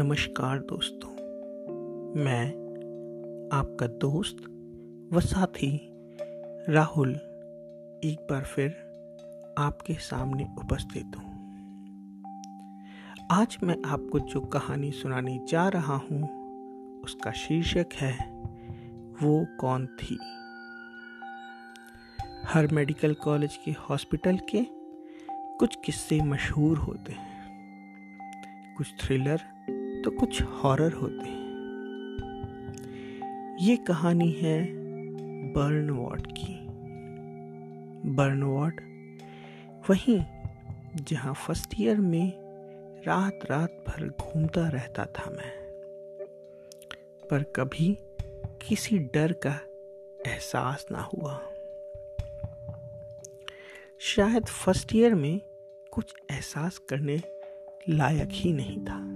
नमस्कार दोस्तों, मैं आपका दोस्त व साथी राहुल एक बार फिर आपके सामने उपस्थित हूँ। आज मैं आपको जो कहानी सुनाने जा रहा हूँ, उसका शीर्षक है, वो कौन थी? हर मेडिकल कॉलेज के हॉस्पिटल के कुछ किस्से मशहूर होते हैं। कुछ थ्रिलर तो कुछ हॉरर होते हैं। ये कहानी है बर्न वार्ड की। बर्न वार्ड वहीं जहाँ फ़र्स्ट ईयर में रात रात भर घूमता रहता था मैं। पर कभी किसी डर का एहसास ना हुआ। शायद फ़र्स्ट ईयर में कुछ एहसास करने लायक ही नहीं था।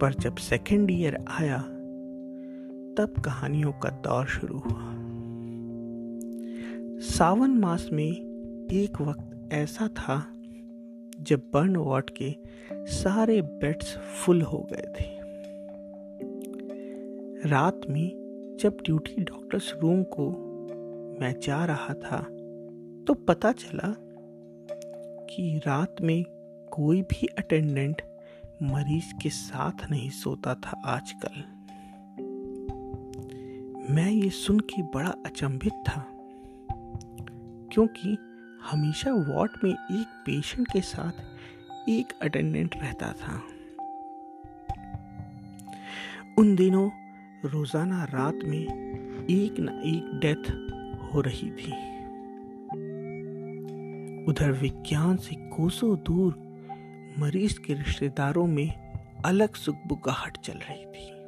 पर जब सेकेंड ईयर आया, तब कहानियों का दौर शुरू हुआ। सावन मास में एक वक्त ऐसा था, जब बर्न वार्ड के सारे बेड्स फुल हो गए थे। रात में जब ड्यूटी डॉक्टर्स रूम को मैं जा रहा था तो पता चला कि रात में कोई भी अटेंडेंट मरीज़ के साथ नहीं सोता था आजकल। मैं ये सुन के बड़ा अचंभित था, क्योंकि हमेशा वार्ड में एक पेशेंट के साथ एक अटेंडेंट रहता था। उन दिनों रोज़ाना रात में एक न एक डेथ हो रही थी। उधर विज्ञान से कोसों दूर मरीज़ के रिश्तेदारों में अलग सुखबुगाहट चल रही थी।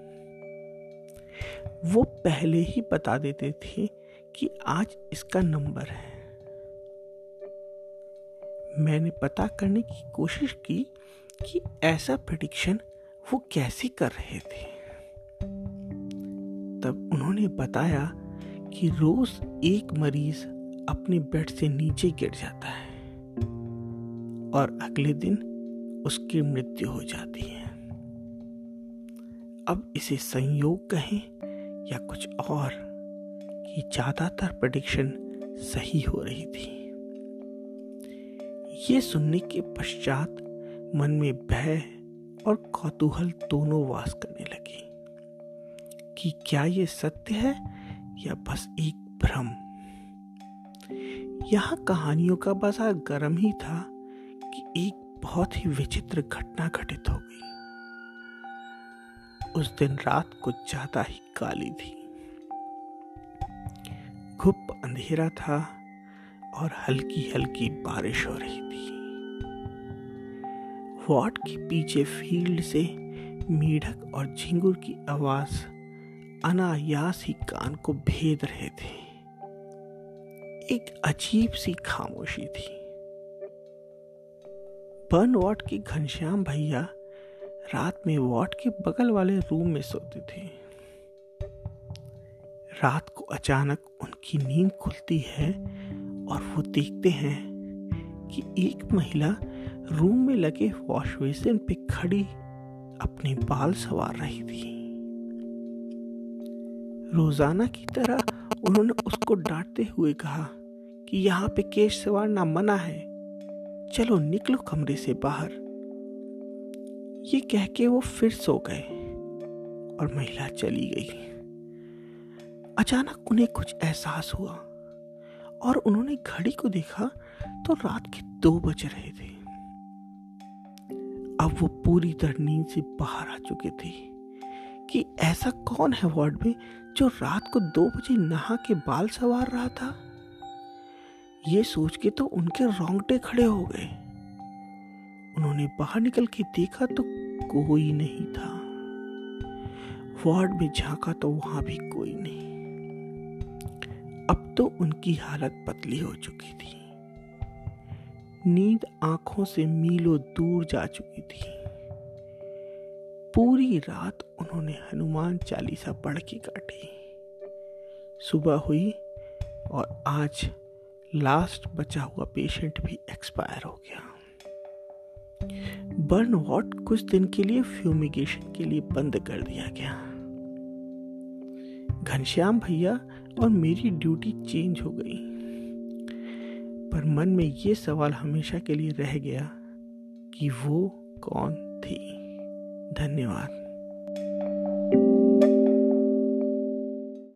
वो पहले ही बता देते थे कि आज इसका नंबर है। मैंने पता करने की कोशिश की कि ऐसा प्रिडिक्शन वो कैसे कर रहे थे। तब उन्होंने बताया कि रोज एक मरीज़ अपने बेड से नीचे गिर जाता है और अगले दिन उसकी मृत्यु हो जाती है। अब इसे संयोग कहें या कुछ और कि ज़्यादातर प्रडिक्शन सही हो रही थी। ये सुनने के पश्चात मन में भय और कौतूहल दोनों वास करने लगे कि क्या ये सत्य है या बस एक भ्रम? यहाँ कहानियों का बाज़ार गर्म ही था कि एक बहुत ही विचित्र घटना घटित हो गई। उस दिन रात कुछ ज़्यादा ही काली थी। घुप अंधेरा था और हल्की हल्की बारिश हो रही थी। वार्ड के पीछे फ़ील्ड से मेढक और झिंगुर की आवाज़ अनायास ही कान को भेद रहे थे। एक अजीब सी खामोशी थी। बर्न वार्ड के घनश्याम भैया रात में वार्ड के बगल वाले रूम में सोते थे। रात को अचानक उनकी नींद खुलती है और वो देखते हैं कि एक महिला रूम में लगे वॉश बेसिन पे खड़ी अपने बाल सवार रही थी। रोज़ाना की तरह उन्होंने उसको डांटते हुए कहा कि यहाँ पे केश सवारना मना है। चलो निकलो कमरे से बाहर। ये कह के वो फिर सो गए और महिला चली गई। अचानक उन्हें कुछ एहसास हुआ और उन्होंने घड़ी को देखा तो रात के दो बज रहे थे। अब वो पूरी तरह नींद से बाहर आ चुके थे कि ऐसा कौन है वार्ड में जो रात को दो बजे नहा के बाल सवार रहा था? ये सोच के तो उनके रोंगटे खड़े हो गए। उन्होंने बाहर निकल के देखा तो कोई नहीं था। वार्ड में झांका तो वहाँ भी कोई नहीं। अब तो उनकी हालत पतली हो चुकी थी। नींद आँखों से मीलों दूर जा चुकी थी। पूरी रात उन्होंने हनुमान चालीसा पढ़ के काटी। सुबह हुई और आज लास्ट बचा हुआ पेशेंट भी एक्सपायर हो गया। बर्न वॉट कुछ दिन के लिए फ्यूमिगेशन के लिए बंद कर दिया गया। घनश्याम भैया और मेरी ड्यूटी चेंज हो गई। पर मन में ये सवाल हमेशा के लिए रह गया कि वो कौन थी? धन्यवाद।